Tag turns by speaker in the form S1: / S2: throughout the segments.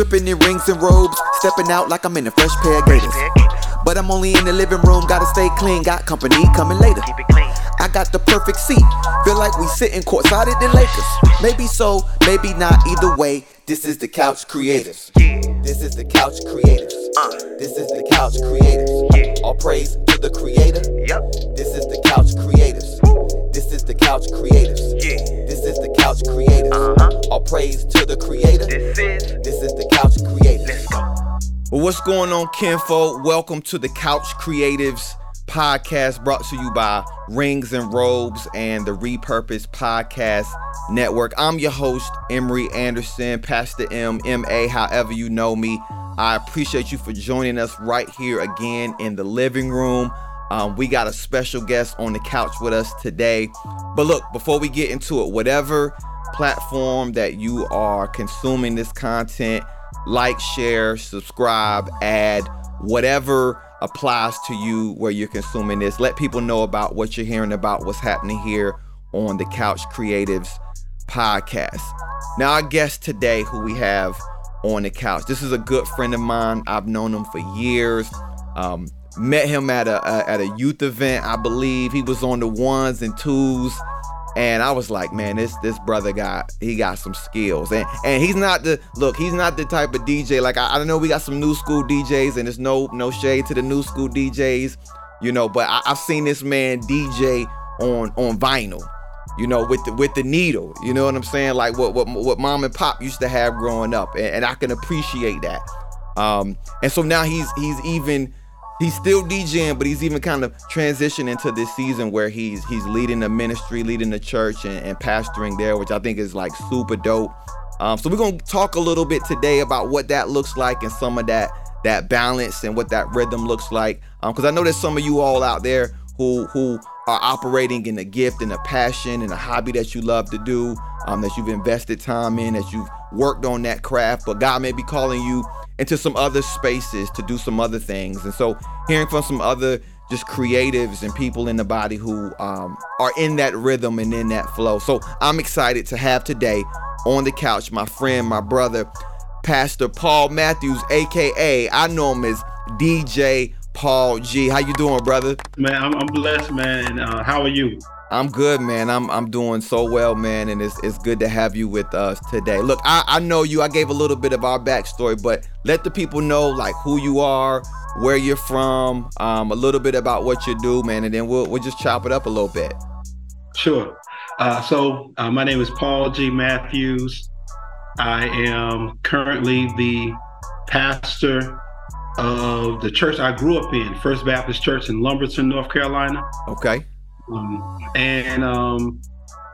S1: Dripping in rings and robes, stepping out like I'm in a fresh pair of gators. But I'm only in the living room, gotta stay clean, got company coming later. I got the perfect seat, feel like we sitting courtside at the Lakers. Maybe so, maybe not, either way, this is the Couch Creators. This is the Couch Creators. This is the Couch Creators. All praise to the Creator. This is the Couch Creators. This is the Couch Creators. This is the Couch Creators. All praise to the Creator. This is the Couch Creators.
S2: Well, what's going on, Kinfolk? Welcome to the Couch Creatives podcast brought to you by Rings and Robes and the Repurpose Podcast Network. I'm your host, Emory Anderson, Pastor M, M-A, however you know me. I appreciate you for joining us right here again in the living room. Um, we got a special guest on the couch with us today. But look, before we get into it, whatever platform that you are consuming this content, like, share, subscribe, add, whatever applies to you where you're consuming this. Let people know about what you're hearing about what's happening here on the Couch Creatives podcast. Now, our guest today, who we have on the couch, this is a good friend of mine. I've known him for years. Um, met him at a, a at a youth event, I believe. He was on the ones and twos and I was like, man, this this brother got he got some skills, and and he's not the look, he's not the type of DJ like I, I know we got some new school DJs, and there's no no shade to the new school DJs, you know, but I, I've seen this man DJ on on vinyl, you know, with the with the needle, you know what I'm saying, like what what what mom and pop used to have growing up, and, and I can appreciate that. Um, and so now he's he's even he's still DJing, but he's even kind of transitioning to this season where he's he's leading the ministry, leading the church, and, and pastoring there, which I think is like super dope. Um, so we're gonna talk a little bit today about what that looks like and some of that that balance and what that rhythm looks like. Because um, I know there's some of you all out there who who are operating in a gift and a passion and a hobby that you love to do, um, that you've invested time in, that you've worked on that craft, but God may be calling you into some other spaces to do some other things. And so hearing from some other just creatives and people in the body who um, are in that rhythm and in that flow. So I'm excited to have today on the couch my friend, my brother, Pastor Paul Matthews, aka I know him as DJ Paul G. How you doing, brother?
S3: Man, I'm, I'm blessed, man. Uh, how are you?
S2: I'm good, man. I'm I'm doing so well, man, and it's it's good to have you with us today. Look, I, I know you. I gave a little bit of our backstory, but let the people know like who you are, where you're from, um, a little bit about what you do, man, and then we'll we'll just chop it up a little bit.
S3: Sure. Uh, so uh, my name is Paul G. Matthews. I am currently the pastor of the church I grew up in, First Baptist Church in Lumberton, North Carolina.
S2: Okay.
S3: Um, and um,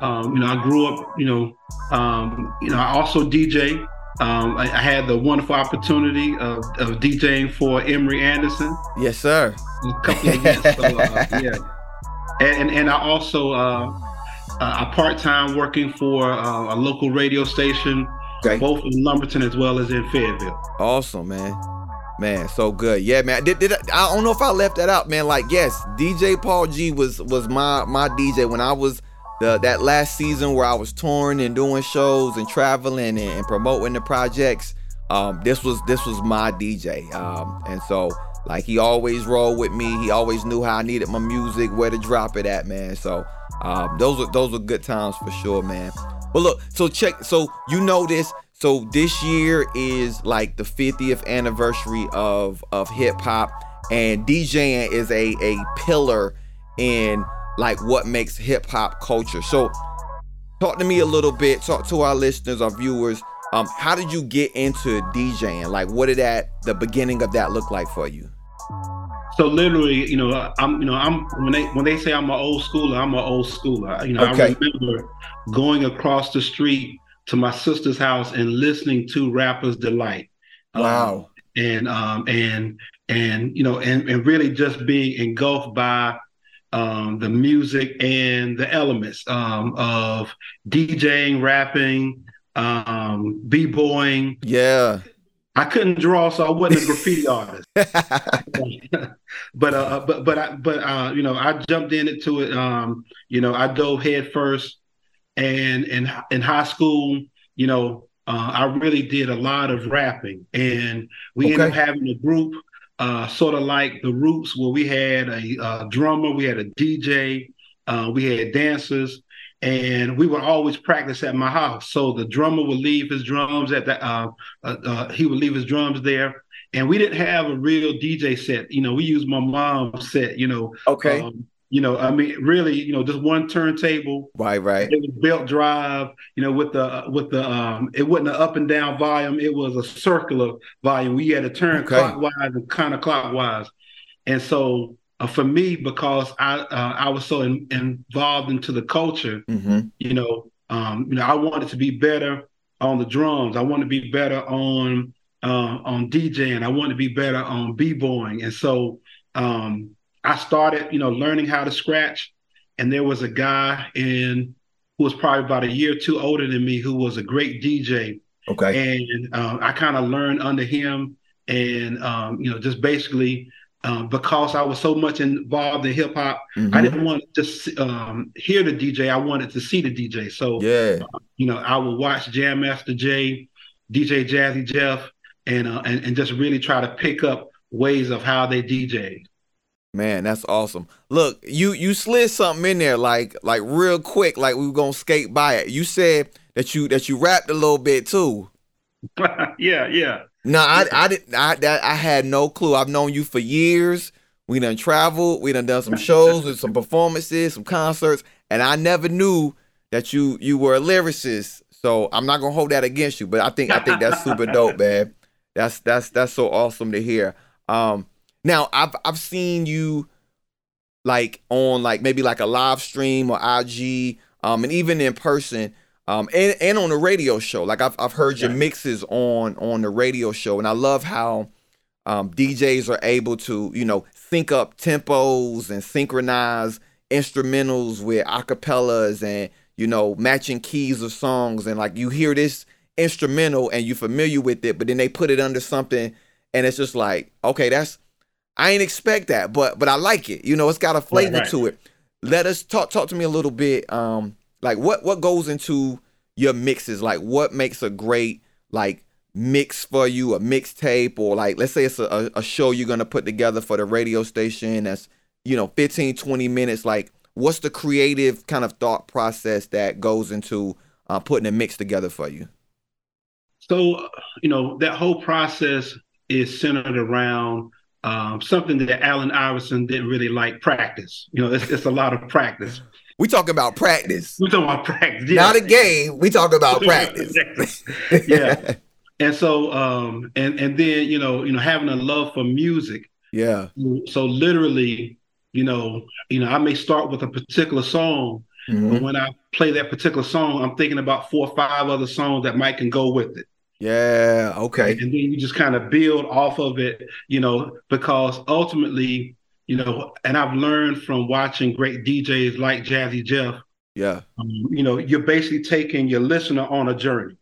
S3: um, you know, I grew up. You know, um, you know, I also DJ. Um, I, I, had the wonderful opportunity of, of, DJing for Emory Anderson.
S2: Yes, sir.
S3: A couple of events. so, uh, yeah. And, and I also uh, uh, part time working for uh, a local radio station, okay. both in Lumberton as well as in Fayetteville.
S2: Awesome, man. Man, so good. Yeah, man. Did, did I, I don't know if I left that out, man. Like, yes, DJ Paul G was was my my DJ when I was the that last season where I was touring and doing shows and traveling and, and promoting the projects. Um, this was this was my DJ. Um, and so like he always rolled with me. He always knew how I needed my music, where to drop it at, man. So um, those were those were good times for sure, man. But look, so check. So you know this. So this year is like the 50th anniversary of of hip hop, and DJing is a a pillar in like what makes hip hop culture. So talk to me a little bit. Talk to our listeners, our viewers. Um, how did you get into DJing? Like, what did that the beginning of that look like for you?
S3: So literally, you know, I'm, you know, I'm when they when they say I'm an old schooler, I'm an old schooler. You know, okay. I remember going across the street to my sister's house and listening to Rappers Delight.
S2: Wow.
S3: Um, and um and and you know and and really just being engulfed by um, the music and the elements um, of DJing, rapping, um, b-boying.
S2: Yeah.
S3: I couldn't draw, so I wasn't a graffiti artist. but uh, but but I, but uh, you know, I jumped into it. Um, you know, I dove head first and in in high school, you know, uh, I really did a lot of rapping, and we okay. ended up having a group, uh, sort of like the Roots, where we had a, a drummer, we had a DJ, uh, we had dancers, and we would always practice at my house. So the drummer would leave his drums at the, uh, uh, uh, he would leave his drums there, and we didn't have a real DJ set. You know, we used my mom's set. You know,
S2: okay. Um,
S3: you know, I mean, really, you know, just one turntable.
S2: Right, right.
S3: It was belt drive. You know, with the with the um, it wasn't an up and down volume. It was a circular volume. We had to turn okay. clockwise and counterclockwise. And so, uh, for me, because I uh, I was so in, involved into the culture, mm-hmm. you know, um, you know, I wanted to be better on the drums. I wanted to be better on uh, on DJing. I wanted to be better on b-boying. And so, um, I started, you know, learning how to scratch. And there was a guy in who was probably about a year or two older than me who was a great DJ.
S2: Okay.
S3: And uh, I kind of learned under him, and um, you know, just basically um, because I was so much involved in hip hop, mm-hmm. I didn't want to just um, hear the DJ. I wanted to see the DJ. So
S2: yeah, uh,
S3: you know, I would watch Jam Master Jay, DJ Jazzy Jeff, and, uh, and and just really try to pick up ways of how they DJ.
S2: Man, that's awesome. Look, you you slid something in there like like real quick, like we were gonna skate by it. You said that you that you rapped a little bit too.
S3: yeah, yeah.
S2: No, I I didn't. I that I had no clue. I've known you for years. We done traveled. We done done some shows with some performances, some concerts, and I never knew that you you were a lyricist. So I'm not gonna hold that against you, but I think I think that's super dope, man. That's that's that's so awesome to hear. Um, now I've I've seen you like on like maybe like a live stream or IG, um, and even in person, um, and and on the radio show. Like I've I've heard your mixes on on the radio show, and I love how um, DJs are able to you know sync up tempos and synchronize instrumentals with acapellas and you know matching keys of songs, and like you hear this instrumental and you're familiar with it, but then they put it under something, and it's just like okay, that's I ain't expect that, but but I like it. You know, it's got a flavor right, right. to it. Let us talk talk to me a little bit. Um, like what what goes into your mixes? Like what makes a great like mix for you, a mixtape, or like let's say it's a, a show you're gonna put together for the radio station that's you know 15 20 minutes like what's the creative kind of thought process that goes into uh, putting a mix together for you
S3: so you know that whole process is centered around um, something that Allen Iverson didn't really like practice. You know, it's, it's a lot of practice.
S2: We talk about practice.
S3: We talk about practice.
S2: Yeah. Not a game. We talk about practice.
S3: yeah. And so, um, and and then you know, you know, having a love for music.
S2: Yeah.
S3: So literally, you know, you know, I may start with a particular song, mm-hmm. but when I play that particular song, I'm thinking about four or five other songs that might can go with it.
S2: Yeah. Okay.
S3: And then you just kind of build off of it, you know, because ultimately, you know, and I've learned from watching great DJs like Jazzy Jeff.
S2: Yeah.
S3: Um, you know, you're basically taking your listener on a journey.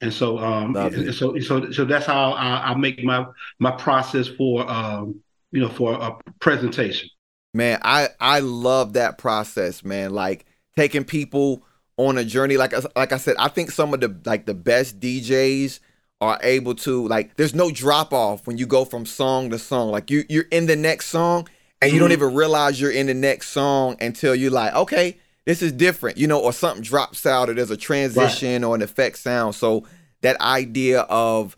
S3: And so, um, and so, so, so that's how I, I, make my my process for, um, you know, for a presentation.
S2: Man, I I love that process, man. Like taking people on a journey. Like like I said, I think some of the like the best DJs are able to like. There's no drop off when you go from song to song. Like you you're in the next song and you mm-hmm. don't even realize you're in the next song until you're like, okay, this is different, you know, or something drops out or there's a transition right. or an effect sound. So that idea of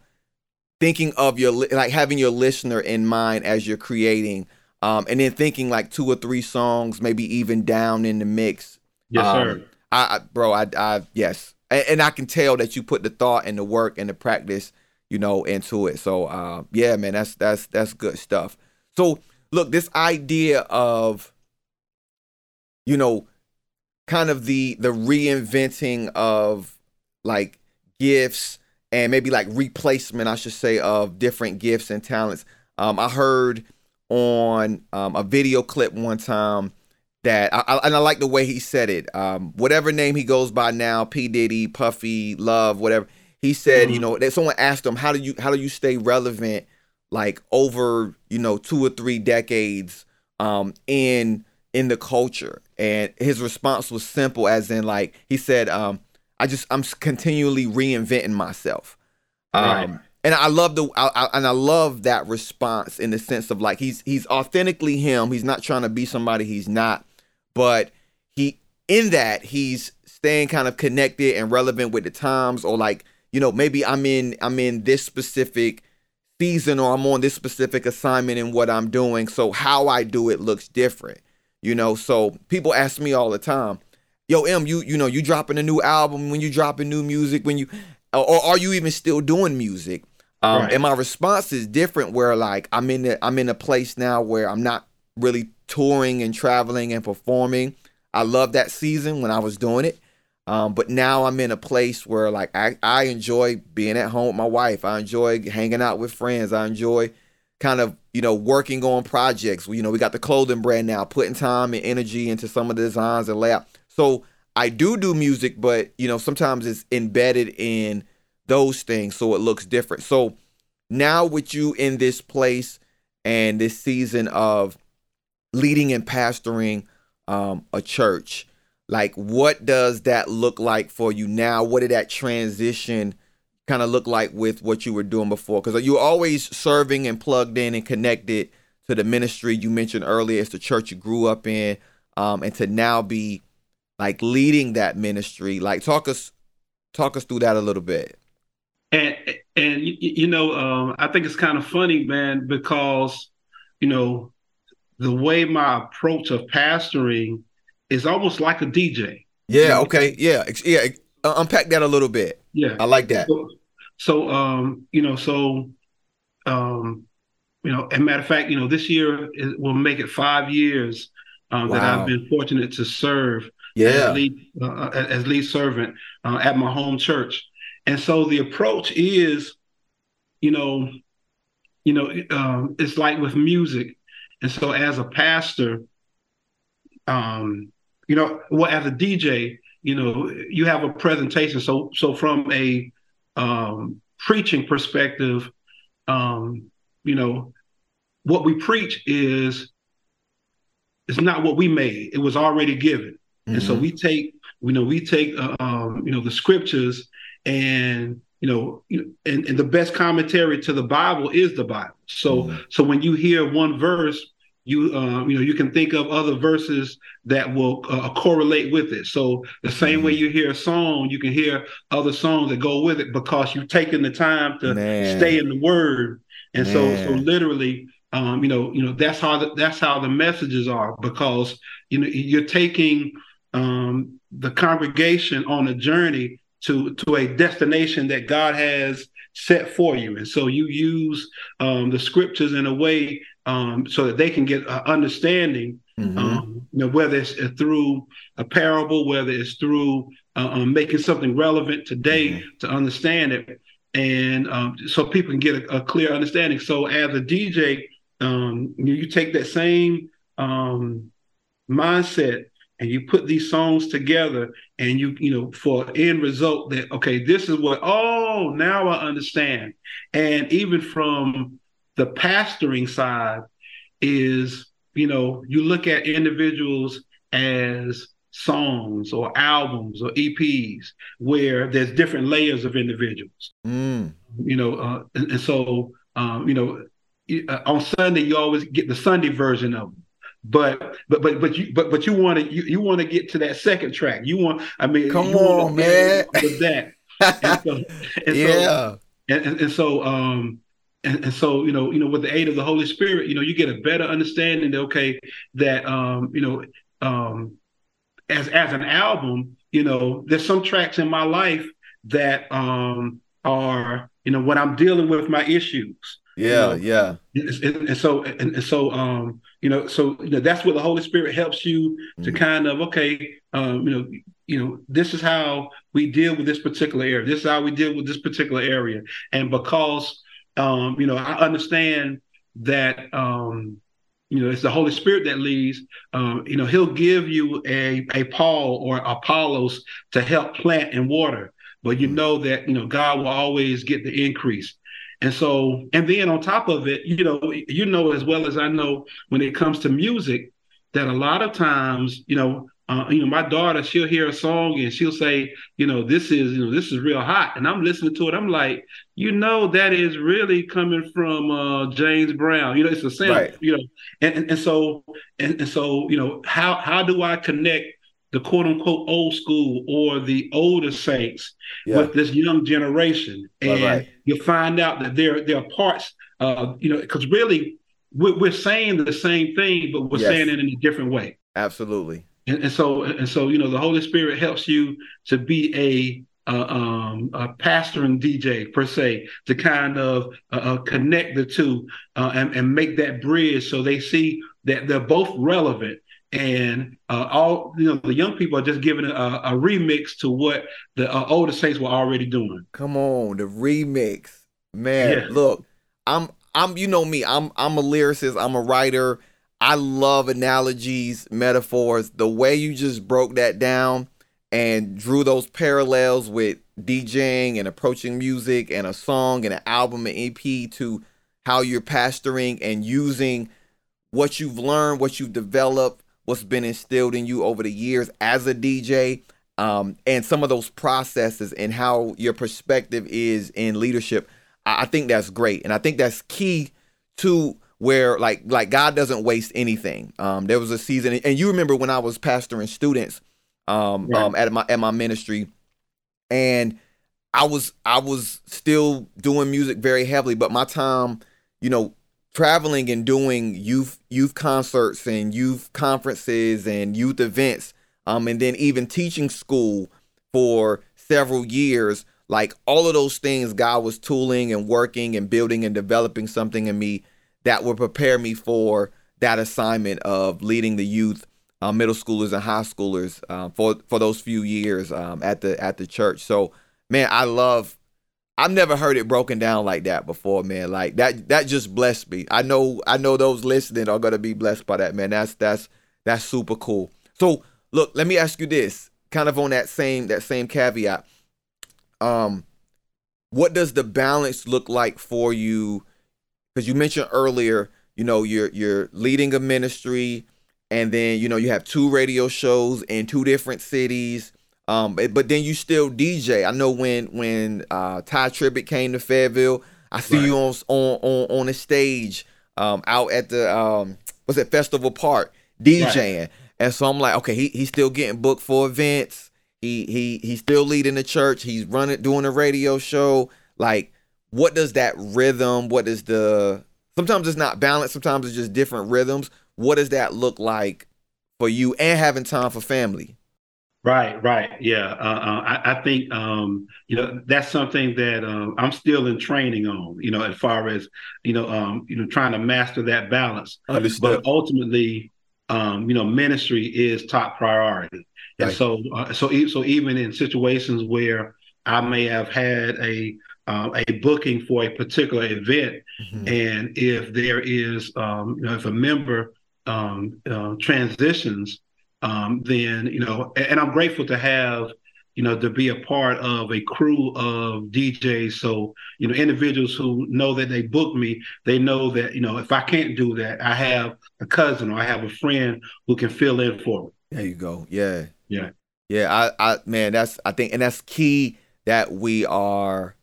S2: thinking of your like having your listener in mind as you're creating um, and then thinking like two or three songs maybe even down in the mix
S3: yes um, sir
S2: I, bro, I, I, yes, and, and, I can tell that you put the thought and the work and the practice, you know, into it. So, uh, yeah, man, that's that's that's good stuff. So, look, this idea of, you know, kind of the the reinventing of like gifts and maybe like replacement, I should say, of different gifts and talents. Um, I heard on um, a video clip one time that I, I, and I like the way he said it. Um, whatever name he goes by now, P Diddy, Puffy, Love, whatever. He said, mm-hmm. you know, that someone asked him, how do you how do you stay relevant, like over you know two or three decades, um, in in the culture? And his response was simple, as in like he said, um, I just I'm continually reinventing myself.
S3: Right.
S2: Um, and I love the I, I, and I love that response in the sense of like he's he's authentically him. He's not trying to be somebody he's not, but he in that he's staying kind of connected and relevant with the times or like you know maybe I'm in I'm in this specific season or I'm on this specific assignment and what I'm doing so how I do it looks different you know so people ask me all the time yo M you you know you dropping a new album when you dropping new music when you or are you even still doing music um,
S3: Right.
S2: and my response is different where like I'm in the, I'm in a place now where I'm not really touring and traveling and performing I love that season when I was doing it um, but now I'm in a place where like I, I enjoy being at home with my wife. I enjoy hanging out with friends. I enjoy kind of, you know, working on projects. You know, we got the clothing brand now, putting time and energy into some of the designs and layout. So I do do music, but you know, sometimes it's embedded in those things so it looks different. So now with you in this place and this season of leading and pastoring um, a church, like what does that look like for you now? What did that transition kind of look like with what you were doing before? Because you're always serving and plugged in and connected to the ministry you mentioned earlier. It's the church you grew up in um, and to now be like leading that ministry. Like talk us talk us through that a little bit.
S3: And and you know, um, I think it's kind of funny, man, because you know the way my approach of pastoring is almost like a DJ.
S2: yeah okay yeah yeah uh, unpack that a little bit
S3: Yeah.
S2: i like that
S3: So, so um, you know, so um, you know, and matter of fact, you know, this year is, will make it five years um, that I've been fortunate to serve
S2: yeah
S3: as lead, uh, as lead servant uh, at my home church. And so the approach is, you know, you know, um, it's like with music. And so as a pastor, um, you know, well, as a DJ, you know, you have a presentation. So, so from a um, preaching perspective, um, you know, what we preach is it's not what we made. It was already given. And so
S2: Mhm.
S3: we take, you know, we take, uh, um, you know, the scriptures and, you know, you know, and, and the best commentary to the Bible is the Bible. So,
S2: Mhm.
S3: so when you hear one verse, you, uh, you know, you can think of other verses that will uh, correlate with it. So the same way you hear a song, you can hear other songs that go with it because you've taken the time to
S2: Man.
S3: stay in the Word. And so, so literally, um, you know, you know, that's how the, that's how the messages are because you know you're taking um, the congregation on a journey to to a destination that God has set for you, and so you use um, the scriptures in a way um, so that they can get uh, understanding.
S2: Mhm.
S3: Um, you know, whether it's uh, through a parable, whether it's through uh, um, making something relevant today to understand it, and um, so people can get a, a clear understanding. So as a DJ, um, you, you take that same um, mindset and you put these songs together and you you know for end result that okay this is what oh now i understand and even from the pastoring side is you know you look at individuals as songs or albums or eps where there's different layers of individuals
S2: Mm.
S3: you know, uh, and, and so um, you know, uh, on Sunday you always get the Sunday version of them. But but but but you but but you want to you, you want to get to that second track. You want I mean
S2: Come on, man.
S3: with that. And so, and so
S2: yeah.
S3: and, and, and so um and, and so you know you know with the aid of the Holy Spirit you know you get a better understanding that okay that um you know um as as an album you know there's some tracks in my life that um are you know when I'm dealing with my issues
S2: Yeah.
S3: know,
S2: Yeah.
S3: and, and so and, and so um you know so you know that's where the Holy Spirit helps you to
S2: Mhm.
S3: kind of okay um you know you know this is how we deal with this particular area this is how we deal with this particular area and because um you know I understand that um you know it's the Holy Spirit that leads um you know he'll give you a a Paul or Apollos to help plant and water but you
S2: Mhm.
S3: know that you know God will always get the increase and so, and then on top of it, you know, you know as well as I know when it comes to music, that a lot of times, you know, uh, you know, my daughter, she'll hear a song and she'll say, you know, this is, you know, this is real hot. And I'm listening to it. I'm like, you know, that is really coming from uh, James Brown. You know, it's the same, right. you know, and, and, and so, and, and so, you know, how, how do I connect the quote unquote old school or the older saints yeah. with this young generation? And right. you find out that there, there are parts, uh, you know, because really we're, we're, saying the same thing, but we're yes. saying it in a different way.
S2: Absolutely.
S3: And, and, so and so you know the Holy Spirit helps you to be a uh, um, a pastor and DJ per se to kind of uh, uh, connect the two uh, and, and make that bridge so they see that they're both relevant and uh, all you know the young people are just giving a, a remix to what the uh, older saints were already doing.
S2: Come on, the remix, man. Yeah. Look, I'm I'm you know me. I'm I'm a lyricist. I'm a writer. I love analogies, metaphors. The way you just broke that down and drew those parallels with DJing and approaching music and a song and an album and EP to how you're pastoring and using what you've learned, what you've developed, what's been instilled in you over the years as a DJ, um, and some of those processes and how your perspective is in leadership. I think that's great. And I think that's key to where like like God doesn't waste anything. Um, there was a season, and you remember when I was pastoring students um, right. um, at my at my ministry, and I was I was still doing music very heavily, but my time, you know, traveling and doing youth youth concerts and youth conferences and youth events, um, and then even teaching school for several years. Like all of those things, God was tooling and working and building and developing something in me that would prepare me for that assignment of leading the youth, uh, middle schoolers and high schoolers uh, for for those few years um, at the at the church. So, man, I love. I've never heard it broken down like that before, man. Like that that just blessed me. I know I know those listening are gonna be blessed by that, man. That's that's that's super cool. So look, let me ask you this, kind of on that same that same caveat. Um, what does the balance look like for you because you mentioned earlier, you know, you're you're leading a ministry, and then you know you have two radio shows in two different cities. Um, but then you still DJ. I know when when uh, Tye Tribbett came to Fayetteville, I see right. you on on on on the stage, um, out at the um, what's it Festival Park DJing, right. and so I'm like, okay, he he's still getting booked for events. He he he's still leading the church. He's running doing a radio show. Like what does that rhythm, what is the sometimes it's not balanced, sometimes it's just different rhythms. What does that look like for you and having time for family?
S3: Right, right, yeah. Uh, uh, I, I, think um, you know that's something that um, I'm still in training on. You know, as far as you know, um, you know, trying to master that balance. Understood. But ultimately, um, you know, ministry is top priority, right. and so uh, so so even in situations where I may have had a um, a booking for a particular event, mm-hmm. and if there is, um, you know, if a member um, uh, transitions, um, then you know, and, and, I'm grateful to have, you know, to be a part of a crew of DJs. So you know, individuals who know that they book me, they know that you know, if I can't do that, I have a cousin or I have a friend who can fill in for me.
S2: There you go. Yeah.
S3: Yeah.
S2: Yeah. I, I, man, that's I think, and that's key that we are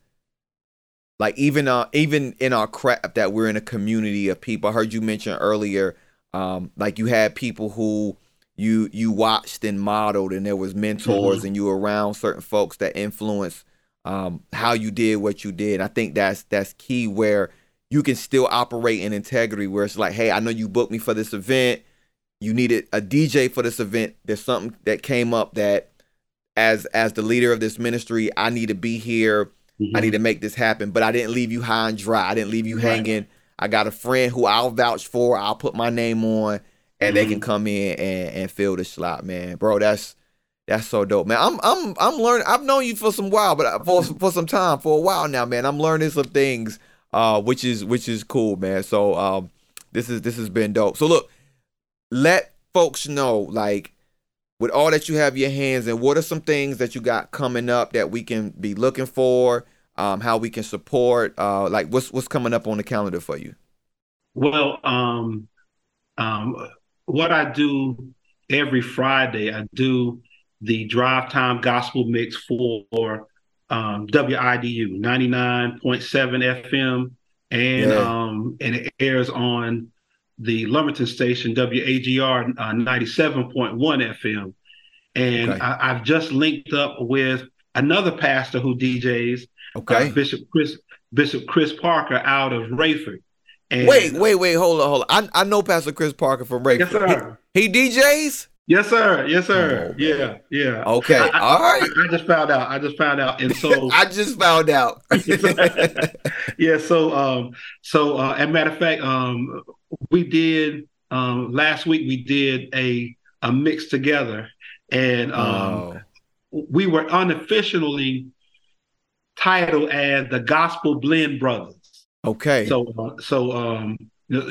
S2: like even uh even in our crap that we're in a community of people. I heard you mention earlier, um, like you had people who you you watched and modeled, and there was mentors, mm-hmm. and you were around certain folks that influenced um, how you did what you did. I think that's that's key where you can still operate in integrity. Where it's like, hey, I know you booked me for this event. You needed a DJ for this event. There's something that came up that as as the leader of this ministry, I need to be here Mm-hmm. I need to make this happen. But I didn't leave you high and dry. I didn't leave you right. hanging. I got a friend who I'll vouch for. I'll put my name on, and mm-hmm. they can mm-hmm. come in and, and fill the slot, man. Bro, that's that's so dope, man. I'm I'm I'm learning. I've known you for some while, but for for some time, for a while now, man. I'm learning some things, uh, which is which is cool, man. So um, this is this has been dope. So look, let folks know like with all that you have your hands in, what are some things that you got coming up that we can be looking for? Um, how we can support? Uh, like what's what's coming up on the calendar for you?
S3: Well, um, um, what I do every Friday I do the drive time gospel mix for um, WIDU 99.7 FM, and yeah. um, and it airs on the Lumberton station WAGR uh, 97.1 FM. And okay. I, have just linked up with another pastor who DJs,
S2: uh, okay,
S3: uh, Bishop Chris Bishop Chris Parker out of Raeford.
S2: And wait, wait, wait, hold on, hold on. I, I know Pastor Chris Parker from Raeford.
S3: Yes, sir.
S2: He, he DJs.
S3: Yes, sir. Yes, sir. Oh, yeah, yeah.
S2: Okay. I,
S3: All
S2: right.
S3: I, I, just found out. I just found out, and so
S2: I just found out.
S3: yeah. So, um, so uh, as a matter of fact, um, we did um last week. We did a a mix together, and um, oh. we were unofficially titled as the Gospel Blend Brothers.
S2: Okay.
S3: So, uh, so um,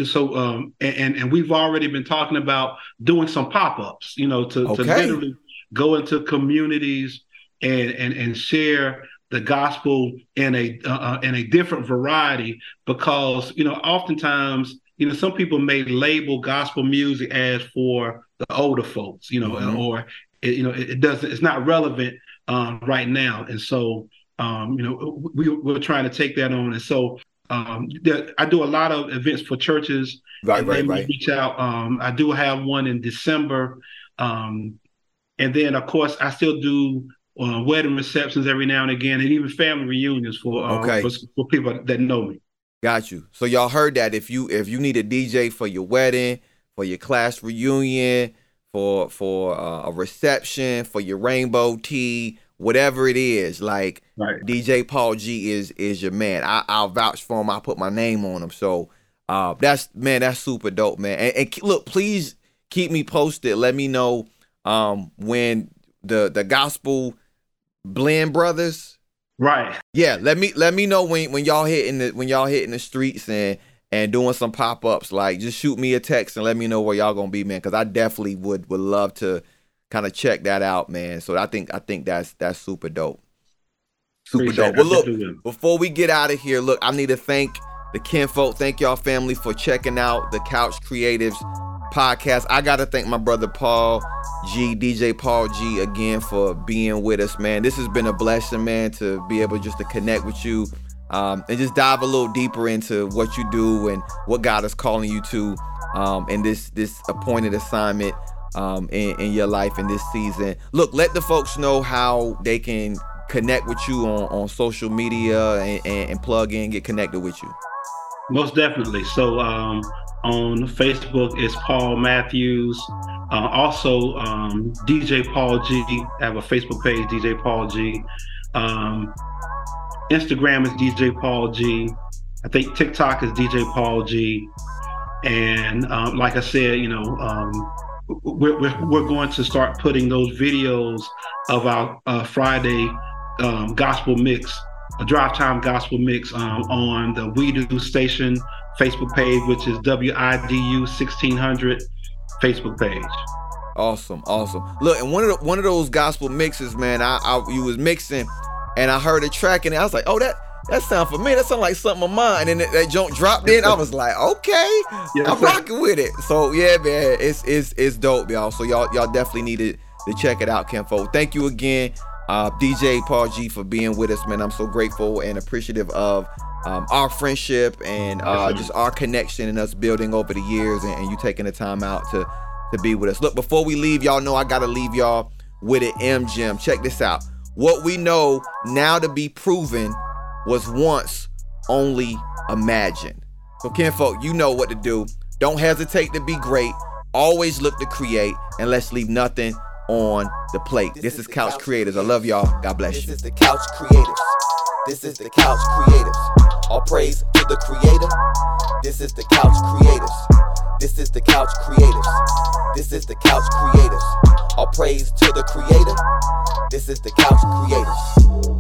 S3: so um, and and we've already been talking about doing some pop-ups, you know, to, okay. to literally go into communities and and and share the gospel in a uh, uh, in a different variety because you know oftentimes you know some people may label gospel music as for the older folks you know mm-hmm. or it, you know it, it, doesn't it's not relevant um, right now and so um, you know we, we're trying to take that on and so um, I do a lot of events for churches.
S2: Right, right, right.
S3: Reach out. Um, I do have one in December, um, and then of course I still do uh, wedding receptions every now and again, and even family reunions for uh, okay. for, for people that know me.
S2: Got you. So y'all heard that if you if you need a DJ for your wedding, for your class reunion, for for uh, a reception, for your rainbow tea, whatever it is, like right. DJ Paul G is is your man. I, I'll vouch for him. I put my name on him. So uh, that's man, that's super dope, man. And, and, look, please keep me posted. Let me know um, when the the gospel blend brothers.
S3: Right.
S2: Yeah. Let me let me know when when y'all hitting the when y'all hitting the streets and and doing some pop ups. Like just shoot me a text and let me know where y'all gonna be, man. Because I definitely would would love to kind of check that out, man. So I think I think that's that's super dope. Super Appreciate dope. Well, look, before we get out of here, look, I need to thank the kinfolk. Thank y'all family for checking out the Couch Creatives podcast. I gotta thank my brother Paul G, DJ Paul G, again for being with us, man. This has been a blessing, man, to be able just to connect with you. Um, and just dive a little deeper into what you do and what God is calling you to um, in this this appointed assignment um, in, in your life in this season. Look, let the folks know how they can connect with you on, on social media and, and, and plug in, get connected with you.
S3: Most definitely. So um, on Facebook, it's Paul Matthews. Uh, also, um, DJ Paul G. I have a Facebook page, DJ Paul G. Um, Instagram is DJ Paul G. I think TikTok is DJ Paul G. And um, like I said, you know, um, we're, we're, we're, going to start putting those videos of our uh, Friday um, gospel mix, a drive time gospel mix um, on the We Do Station Facebook page, which is WIDU 1600 Facebook page.
S2: Awesome, awesome. Look, and one of the, one of those gospel mixes, man, I, I you was mixing, and I heard a track, and I was like, oh, that that sound for me. That sound like something of mine. And that, that junk dropped in. I was like, okay, yes, I'm rocking with it. So yeah, man, it's it's it's dope, y'all. So y'all y'all definitely needed to check it out, Kinfo. Thank you again, uh, DJ Paul G, for being with us, man. I'm so grateful and appreciative of um, our friendship and uh, just our connection and us building over the years, and, and you taking the time out to to be with us. Look, before we leave, y'all know I gotta leave y'all with an M gem. Check this out. What we know now to be proven was once only imagined. So, kinfolk, you know what to do. Don't hesitate to be great. Always look to create, and let's leave nothing on the plate. This, this is, is Couch, Couch Creators. I love y'all. God bless
S1: this
S2: you.
S1: This is the Couch Creators. This is the Couch Creators. All praise to the Creator. This is the Couch Creators. This is the Couch Creators. This is the Couch Creators. All praise to the Creator. This is the Couch Creators.